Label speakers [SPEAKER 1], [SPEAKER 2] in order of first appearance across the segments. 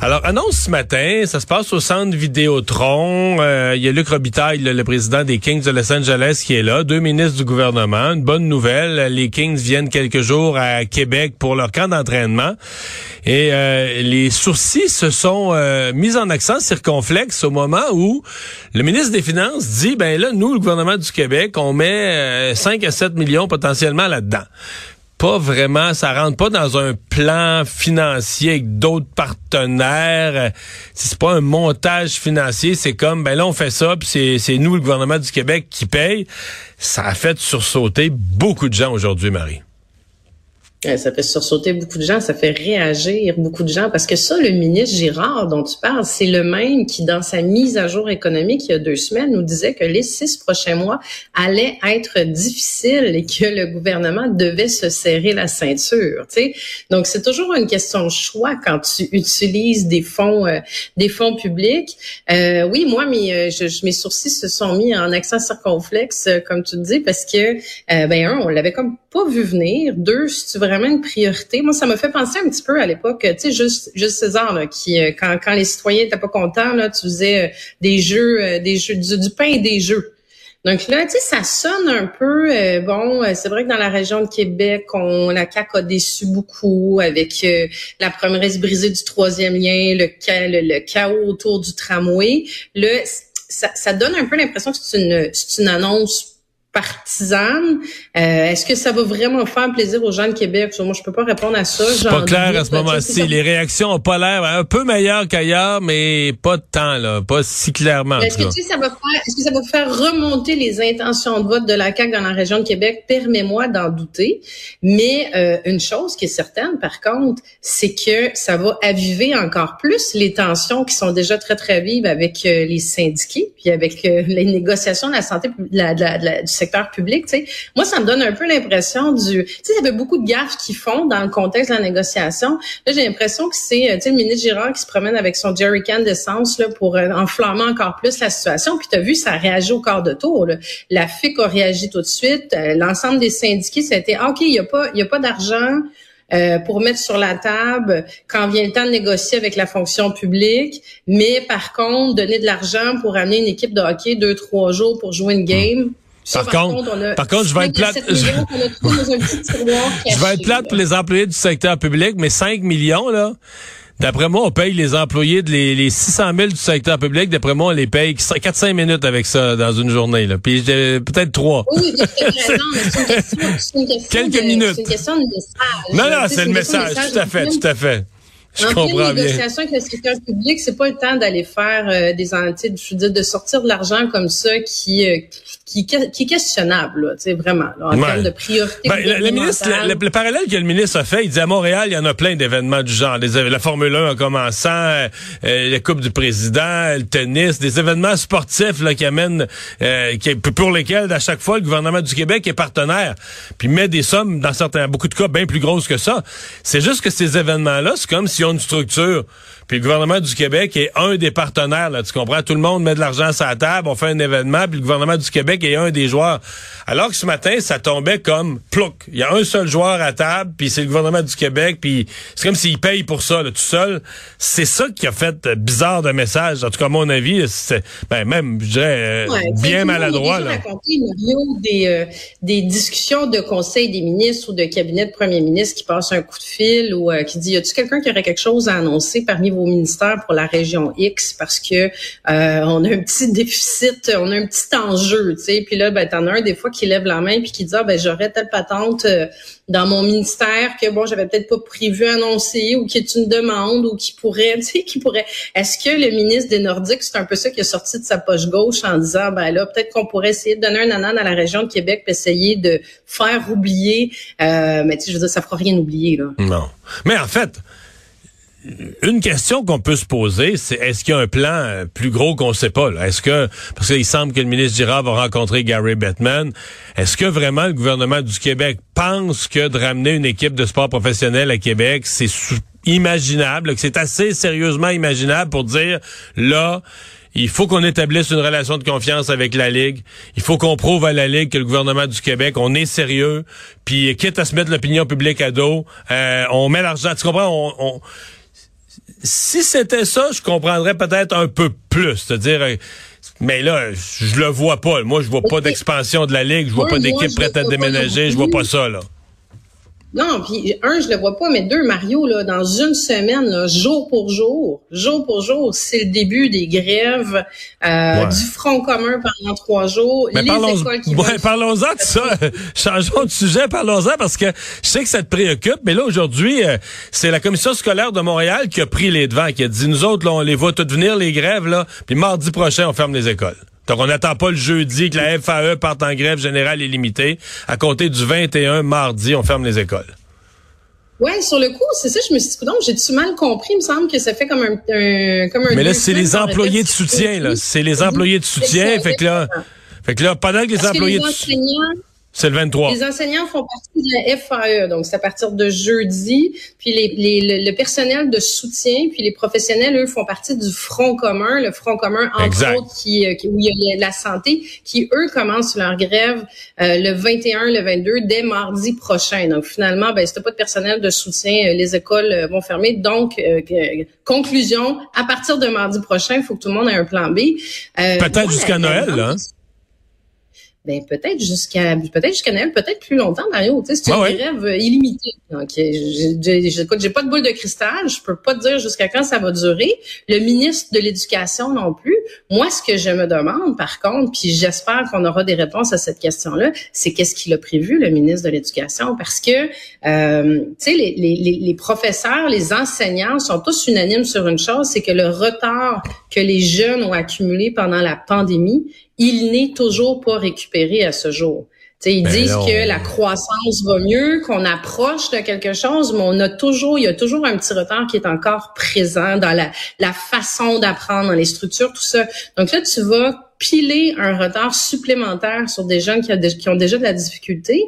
[SPEAKER 1] Alors, annonce ce matin, ça se passe au centre Vidéotron. Euh, Il y a Luc Robitaille, le, président des Kings de Los Angeles, qui est là. Deux ministres du gouvernement. Une bonne nouvelle, les Kings viennent quelques jours à Québec pour leur camp d'entraînement. Et euh, les sourcils se sont euh, mis en accent circonflexe au moment où le ministre des Finances dit, ben là, nous, le gouvernement du Québec, on met 5 à 7 millions potentiellement là-dedans pas vraiment, ça rentre pas dans un plan financier avec d'autres partenaires. C'est pas un montage financier, c'est comme ben là on fait ça puis c'est nous le gouvernement du Québec qui paye. Ça a fait sursauter beaucoup de gens aujourd'hui, Marie.
[SPEAKER 2] Ça fait sursauter beaucoup de gens, ça fait réagir beaucoup de gens parce que ça, le ministre Girard dont tu parles, c'est le même qui, dans sa mise à jour économique il y a deux semaines, nous disait que les six prochains mois allaient être difficiles et que le gouvernement devait se serrer la ceinture. Tu sais? Donc, c'est toujours une question de choix quand tu utilises des fonds, euh, des fonds publics. Euh, oui, moi, mes, euh, je, mes sourcils se sont mis en accent circonflexe, euh, comme tu dis, parce que, ben un, on l'avait comme pas vu venir. Deux, c'est vraiment une priorité. Moi, ça me fait penser un petit peu à l'époque, tu sais, juste, juste César, là, qui, euh, quand, quand les citoyens étaient pas contents, là, tu faisais euh, des jeux, euh, des jeux, du, pain et des jeux. Donc là, tu sais, ça sonne un peu, bon, c'est vrai que dans la région de Québec, on, la CAQ a déçu beaucoup avec la promesse brisée du troisième lien, le, le, chaos autour du tramway. Là, ça, ça donne un peu l'impression que c'est une, une annonce partisane. Euh, Est-ce que ça va vraiment faire plaisir aux gens de Québec? Moi, je peux pas répondre à ça.
[SPEAKER 1] C'est pas clair à ce moment-ci. Les réactions ont pas l'air un peu meilleures qu'ailleurs, mais pas de temps, là. Pas si clairement.
[SPEAKER 2] Est-ce que, tu sais, ça va faire, est-ce que ça va faire remonter les intentions de vote de la CAQ dans la région de Québec? Permets-moi d'en douter. Mais euh, une chose qui est certaine, par contre, c'est que ça va aviver encore plus les tensions qui sont déjà très, très vives avec euh, les syndiqués, puis avec euh, les négociations de la santé de la, de la, de la, du secteur public, tu sais. Moi, ça me donne un peu l'impression du, tu sais, il y avait beaucoup de gaffes qui font dans le contexte de la négociation. Là, j'ai l'impression que c'est, sais, le ministre Girard qui se promène avec son jerrycan d'essence là pour euh, enflammer encore plus la situation. Puis tu as vu, ça a réagi au quart de tour. Là. La FIC a réagi tout de suite. Euh, l'ensemble des syndiqués, ça a été, ah, ok, il y a pas, y a pas d'argent. Euh, pour mettre sur la table quand vient le temps de négocier avec la fonction publique, mais par contre, donner de l'argent pour amener une équipe de hockey deux, trois jours pour jouer une game,
[SPEAKER 1] par, contre, par contre, je vais être plate. Je, vais être plate pour les employés du secteur public, mais 5 millions, là. D'après moi, on paye les employés de les, les 600 000 du secteur public. D'après moi, on les paye 4-5 minutes avec ça dans une journée. Là. Puis peut-être trois.
[SPEAKER 2] Oui,
[SPEAKER 1] Quelques minutes.
[SPEAKER 2] C'est une question de message.
[SPEAKER 1] Non, non, c'est le message. Tout à fait, tout à fait. Je en
[SPEAKER 2] pleine négociation avec le secteur public, c'est pas le temps d'aller faire euh, des je veux dire, de sortir de l'argent comme ça qui, euh, qui, qui est questionnable, là, tu sais, vraiment, là, en termes de priorité.
[SPEAKER 1] Ben, le, ministre, le, le, parallèle que le ministre a fait, il dit à Montréal, il y en a plein d'événements du genre. la Formule 1 en commençant, euh, la Coupe du Président, le tennis, des événements sportifs là, qui amènent, qui, pour lesquels, à chaque fois, le gouvernement du Québec est partenaire, puis met des sommes, dans certains, beaucoup de cas, bien plus grosses que ça. C'est juste que ces événements-là, c'est comme si une structure. Puis le gouvernement du Québec est un des partenaires, là, tu comprends? Tout le monde met de l'argent sur la table, on fait un événement, puis le gouvernement du Québec est un des joueurs. Alors que ce matin, ça tombait comme plouc. Il y a un seul joueur à table, puis c'est le gouvernement du Québec, puis c'est comme s'il paye pour ça, là, tout seul. C'est ça qui a fait bizarre de message. En tout cas, à mon avis, c'est ben, même, je dirais, euh, bien maladroit. Là.
[SPEAKER 2] raconté, Mario, des, euh, des discussions de conseil des ministres ou de cabinet de premier ministre qui passe un coup de fil ou euh, qui dit, y a-tu quelqu'un qui aurait quelque chose à annoncer parmi vos ministères pour la région X parce que on a un petit déficit, on a un petit enjeu, tu Puis là, ben, t'en as un des fois qui lève la main puis qui dit ah ben j'aurais telle patente euh, dans mon ministère que bon j'avais peut-être pas prévu annoncer ou qui est une demande ou qui pourrait tu sais qui pourrait. Est-ce que le ministre des Nordiques c'est un peu ça qui est sorti de sa poche gauche en disant ben là peut-être qu'on pourrait essayer de donner un anan à la région de Québec pour essayer de faire oublier euh, mais tu sais je veux dire ça fera rien oublier là.
[SPEAKER 1] Non. Mais en fait une question qu'on peut se poser, c'est est-ce qu'il y a un plan euh, plus gros qu'on sait pas? Est-ce que, parce qu'il semble que le ministre Girard va rencontrer Gary Bettman, est-ce que vraiment le gouvernement du Québec pense que de ramener une équipe de sport professionnel à Québec, c'est imaginable, que c'est assez sérieusement imaginable pour dire, là, il faut qu'on établisse une relation de confiance avec la Ligue. Il faut qu'on prouve à la Ligue que le gouvernement du Québec, on est sérieux. Puis, quitte à se mettre l'opinion publique à dos, euh, on met l'argent. Tu comprends? On, Si c'était ça, je comprendrais peut-être un peu plus. C'est-à-dire... Euh, mais là, je le vois pas. Moi, je vois pas d'expansion de la Ligue. Je vois pas d'équipe prête à déménager. Je vois pas ça, là.
[SPEAKER 2] Non, puis un, je le vois pas, mais deux, Mario, là, dans une semaine, jour pour jour, jour pour jour, c'est le début des grèves euh, du Front commun pendant trois jours.
[SPEAKER 1] Mais parlons, ouais, parlons-en de ça. Changeons de sujet, parlons-en parce que je sais que ça te préoccupe, mais là, aujourd'hui, euh, c'est la commission scolaire de Montréal qui a pris les devants, qui a dit, nous autres, là, on les voit toutes venir, les grèves, là, puis mardi prochain, on ferme les écoles. Donc, on n'attend pas le jeudi que la FAE parte en grève générale illimitée. À compter du 21 mardi, on ferme les écoles.
[SPEAKER 2] Ouais, sur le coup, c'est ça, je me suis dit, donc j'ai-tu mal compris? Il me semble que ça fait comme un, comme un
[SPEAKER 1] Mais là, c'est les employés de soutien, là. C'est les employés de soutien. Fait que là, fait que là, pendant que les employés c'est le 23.
[SPEAKER 2] Les enseignants font partie de la FAE, donc c'est à partir de jeudi. Puis les, les, le, personnel de soutien, puis les professionnels, eux, font partie du Front commun, le Front commun, entre autres, qui, euh, qui, où il y a la santé, qui, eux, commencent leur grève euh, le 21, le 22, dès mardi prochain. Donc finalement, ben, si pas de personnel de soutien, euh, les écoles vont fermer. Donc, conclusion, à partir de mardi prochain, il faut que tout le monde ait un plan B.
[SPEAKER 1] Peut-être jusqu'à Noël, là. Hein?
[SPEAKER 2] Ben peut-être jusqu'à peut-être jusqu'à Noël, peut-être plus longtemps, Mario. Tu sais, c'est une grève euh, illimitée. Donc, j'ai pas de boule de cristal. Je peux pas te dire jusqu'à quand ça va durer. Le ministre de l'Éducation non plus. Moi, ce que je me demande, par contre, puis j'espère qu'on aura des réponses à cette question-là, c'est qu'est-ce qu'il a prévu, le ministre de l'Éducation, parce que euh, tu sais, les, les, les professeurs, les enseignants sont tous unanimes sur une chose, c'est que le retard que les jeunes ont accumulé pendant la pandémie il n'est toujours pas récupéré à ce jour. ils ben disent que la croissance va mieux, qu'on approche de quelque chose, mais on a toujours, il y a toujours un petit retard qui est encore présent dans la, la façon d'apprendre, dans les structures, tout ça. Donc là, tu vas piler un retard supplémentaire sur des jeunes qui, ont déjà de la difficulté.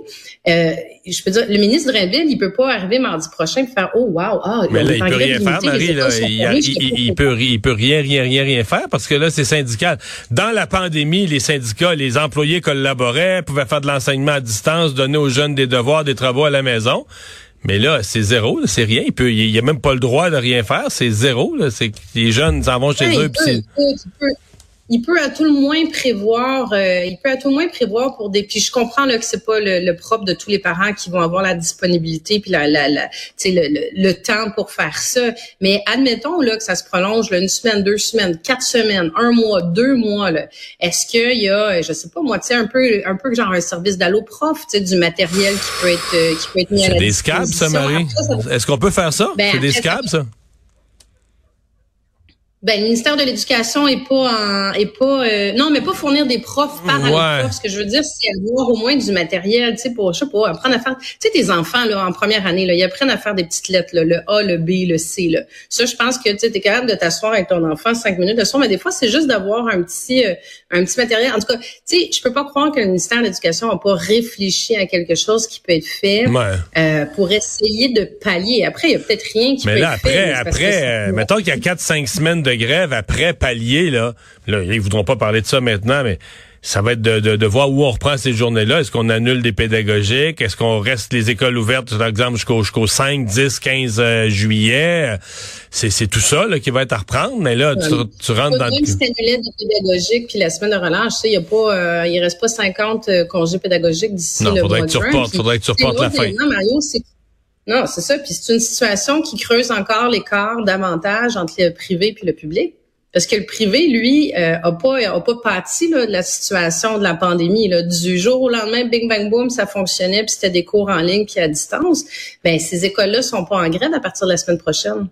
[SPEAKER 2] Euh, je peux dire, le ministre Drainville, il peut pas arriver mardi prochain et faire oh wow ah
[SPEAKER 1] mais là, il peut rien faire Marie là, il, peut il peut rien rien rien rien faire parce que là c'est syndical. Dans la pandémie, les syndicats, les employés collaboraient, pouvaient faire de l'enseignement à distance, donner aux jeunes des devoirs, des travaux à la maison. Mais là, c'est zéro, c'est rien. Il peut, il, a même pas le droit de rien faire. C'est zéro. C'est les jeunes s'en vont chez eux.
[SPEAKER 2] Il peut à tout le moins prévoir, euh, il peut à tout le moins prévoir pour des. Puis je comprends là que c'est pas le, propre de tous les parents qui vont avoir la disponibilité puis la, la, la le, le, temps pour faire ça. Mais admettons là que ça se prolonge là, une semaine, deux semaines, quatre semaines, un mois, deux mois. Là. Est-ce qu'il y a, je sais pas moi, tu sais un peu, un peu genre un service d'allo prof, tu sais du matériel qui peut être euh, qui peut être mis à la
[SPEAKER 1] C'est des scabs, ça, Marie. Est-ce qu'on peut faire ça? Ben, C'est des scabs, ça?
[SPEAKER 2] Ben, le ministère de l'Éducation est pas en, est pas, euh, non, mais pas fournir des profs par ouais. Ce que je veux dire, c'est avoir au moins du matériel, tu sais, pour, je sais pas, apprendre à faire, tu sais, tes enfants, là, en première année, là, ils apprennent à faire des petites lettres, là, le A, le B, le C, là. Ça, je pense que, tu sais, t'es capable de t'asseoir avec ton enfant cinq minutes de soir, mais des fois, c'est juste d'avoir un petit, euh, un petit matériel. En tout cas, tu sais, je peux pas croire que le ministère de l'Éducation n'a pas réfléchi à quelque chose qui peut être fait, euh, pour essayer de pallier. Après, il y a peut-être rien qui peut être
[SPEAKER 1] fait. Mais là, après, après, mettons qu'il y a quatre, cinq semaines de grève après palier, là, là, ils voudront pas parler de ça maintenant, mais ça va être de, de, de voir où on reprend ces journées-là. Est-ce qu'on annule des pédagogiques? Est-ce qu'on reste les écoles ouvertes, par exemple, jusqu'au jusqu'au 5, 10, 15 juillet? C'est tout ça là, qui va être à reprendre, mais là, tu, tu rentres dans...
[SPEAKER 2] Même si annulé des pédagogiques puis la semaine de relâche, tu sais, il y a pas, euh, il reste pas 50 euh, congés pédagogiques d'ici le
[SPEAKER 1] faudrait
[SPEAKER 2] mois
[SPEAKER 1] que tu reportes, faudrait que tu reportes la fin.
[SPEAKER 2] Mario, c'est non, c'est ça. Puis c'est une situation qui creuse encore l'écart davantage entre le privé puis le public. Parce que le privé, lui, euh, a pas a pas pâti là, de la situation de la pandémie. Là. Du jour au lendemain, bing bang boom, ça fonctionnait, puis c'était des cours en ligne puis à distance. Ben ces écoles-là sont pas en grève à partir de la semaine prochaine.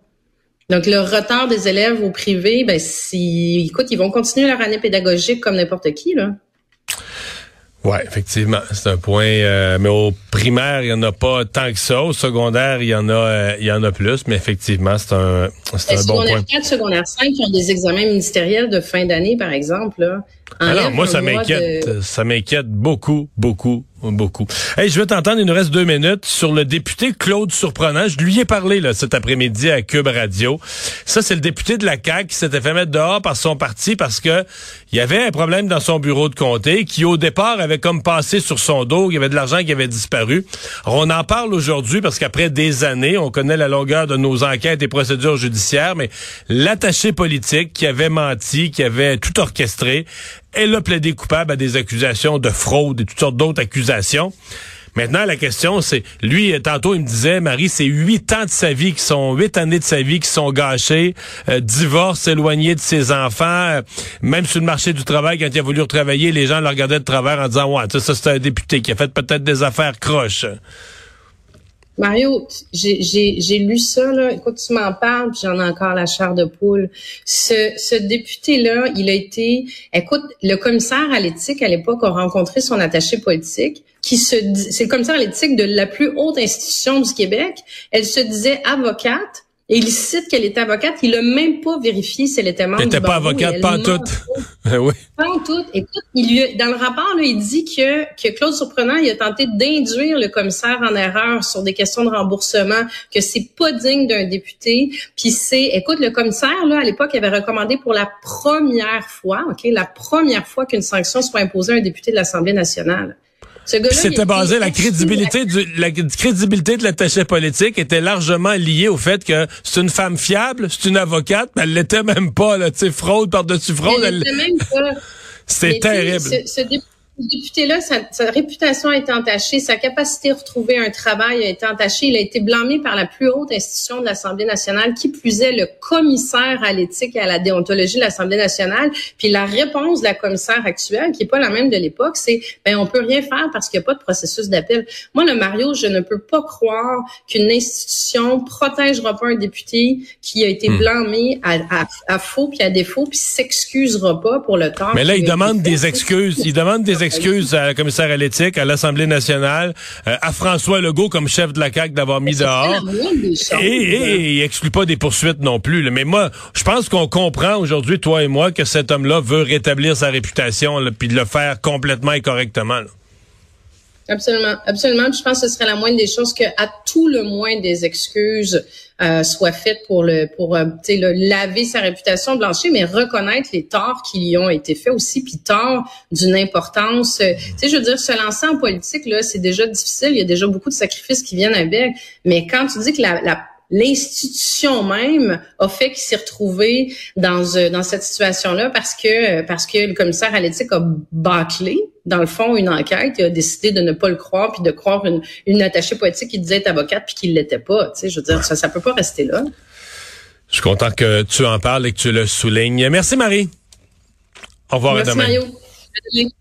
[SPEAKER 2] Donc le retard des élèves au privé, ben si, écoute, ils vont continuer leur année pédagogique comme n'importe qui là.
[SPEAKER 1] Oui, effectivement, c'est un point. Euh, mais au primaire, il y en a pas tant que ça. Au secondaire, il y en a, euh, il y en a plus. Mais effectivement, c'est un, c'est un bon point.
[SPEAKER 2] Secondaire 4, secondaire 5, qui ont des examens ministériels de fin d'année, par exemple. Là,
[SPEAKER 1] Alors, moi, ça m'inquiète. Ça m'inquiète beaucoup, beaucoup, beaucoup. Hey, je vais t'entendre, il nous reste deux minutes, sur le député Claude Surprenant. Je lui ai parlé là, cet après-midi à Cube Radio. Ça, c'est le député de la CAQ qui s'était fait mettre dehors par son parti parce que il y avait un problème dans son bureau de comté qui, au départ, avait comme passé sur son dos. Il y avait de l'argent qui avait disparu. On en parle aujourd'hui parce qu'après des années, on connaît la longueur de nos enquêtes et procédures judiciaires, mais l'attaché politique qui avait menti, qui avait tout orchestré, elle a plaidé coupable à des accusations de fraude et toutes sortes d'autres accusations. Maintenant, la question, c'est, lui, tantôt, il me disait, Marie, c'est huit ans de sa vie qui sont, huit années de sa vie qui sont gâchées, euh, divorce, éloigné de ses enfants, euh, même sur le marché du travail, quand il a voulu retravailler, les gens le regardaient de travers en disant, ouais, ça, c'est un député qui a fait peut-être des affaires croches.
[SPEAKER 2] Mario, j'ai lu ça, là. Écoute, tu m'en parles, j'en ai encore la chair de poule. Ce, ce député-là, il a été... Écoute, le commissaire à l'éthique, à l'époque, a rencontré son attaché politique, qui se... C'est le commissaire à l'éthique de la plus haute institution du Québec. Elle se disait avocate, et il cite qu'elle est avocate. Il a même pas vérifié si elle était membre
[SPEAKER 1] elle
[SPEAKER 2] du
[SPEAKER 1] pas avocate, pas en tout. oui.
[SPEAKER 2] Pas en tout. Écoute, il lui dans le rapport, là, il dit que, que Claude Surprenant, il a tenté d'induire le commissaire en erreur sur des questions de remboursement, que c'est pas digne d'un député. Puis c'est, écoute, le commissaire, là, à l'époque, avait recommandé pour la première fois, OK, la première fois qu'une sanction soit imposée à un député de l'Assemblée nationale.
[SPEAKER 1] C'était basé, la crédibilité, du, la crédibilité de l'attaché politique était largement liée au fait que c'est une femme fiable, c'est une avocate, mais elle l'était même pas, là, tu sais, fraude par-dessus fraude.
[SPEAKER 2] Elle l'était même pas.
[SPEAKER 1] C'est terrible.
[SPEAKER 2] Ce député-là, sa, réputation a été entachée, sa capacité à retrouver un travail a été entachée. Il a été blâmé par la plus haute institution de l'Assemblée nationale, qui plus est le commissaire à l'éthique et à la déontologie de l'Assemblée nationale. Puis la réponse de la commissaire actuelle, qui est pas la même de l'époque, c'est ben on peut rien faire parce qu'il n'y a pas de processus d'appel. Moi, le Mario, je ne peux pas croire qu'une institution protégera pas un député qui a été hmm. blâmé à, à, faux puis à défaut puis s'excusera pas pour le temps.
[SPEAKER 1] Mais là, il demande des excuses. Il demande des excuses à la commissaire à l'éthique, à l'Assemblée nationale, euh, à François Legault comme chef de la CAQ d'avoir mis dehors. Et, et, il exclut pas des poursuites non plus. Mais moi, je pense qu'on comprend aujourd'hui, toi et moi, que cet homme-là veut rétablir sa réputation puis de le faire complètement et correctement.
[SPEAKER 2] Absolument, absolument. je pense que ce serait la moindre des choses que, à tout le moins, des excuses euh, soient faites pour le, pour euh, le, laver sa réputation, blanchir, mais reconnaître les torts qui lui ont été faits aussi, puis torts d'une importance. Euh, tu sais, je veux dire, se lancer en politique là, c'est déjà difficile. Il y a déjà beaucoup de sacrifices qui viennent avec. Mais quand tu dis que la, la l'institution même a fait qu'il s'est retrouvé dans euh, dans cette situation-là parce que parce que le commissaire à l'éthique a bâclé dans le fond une enquête et a décidé de ne pas le croire puis de croire une, une attachée politique qui disait être avocate puis qui l'était pas. Tu sais, je veux dire ça ça peut pas rester là.
[SPEAKER 1] Je suis content que tu en parles et que tu le soulignes. Merci Marie. Au revoir
[SPEAKER 2] Merci,
[SPEAKER 1] à demain.
[SPEAKER 2] Mario.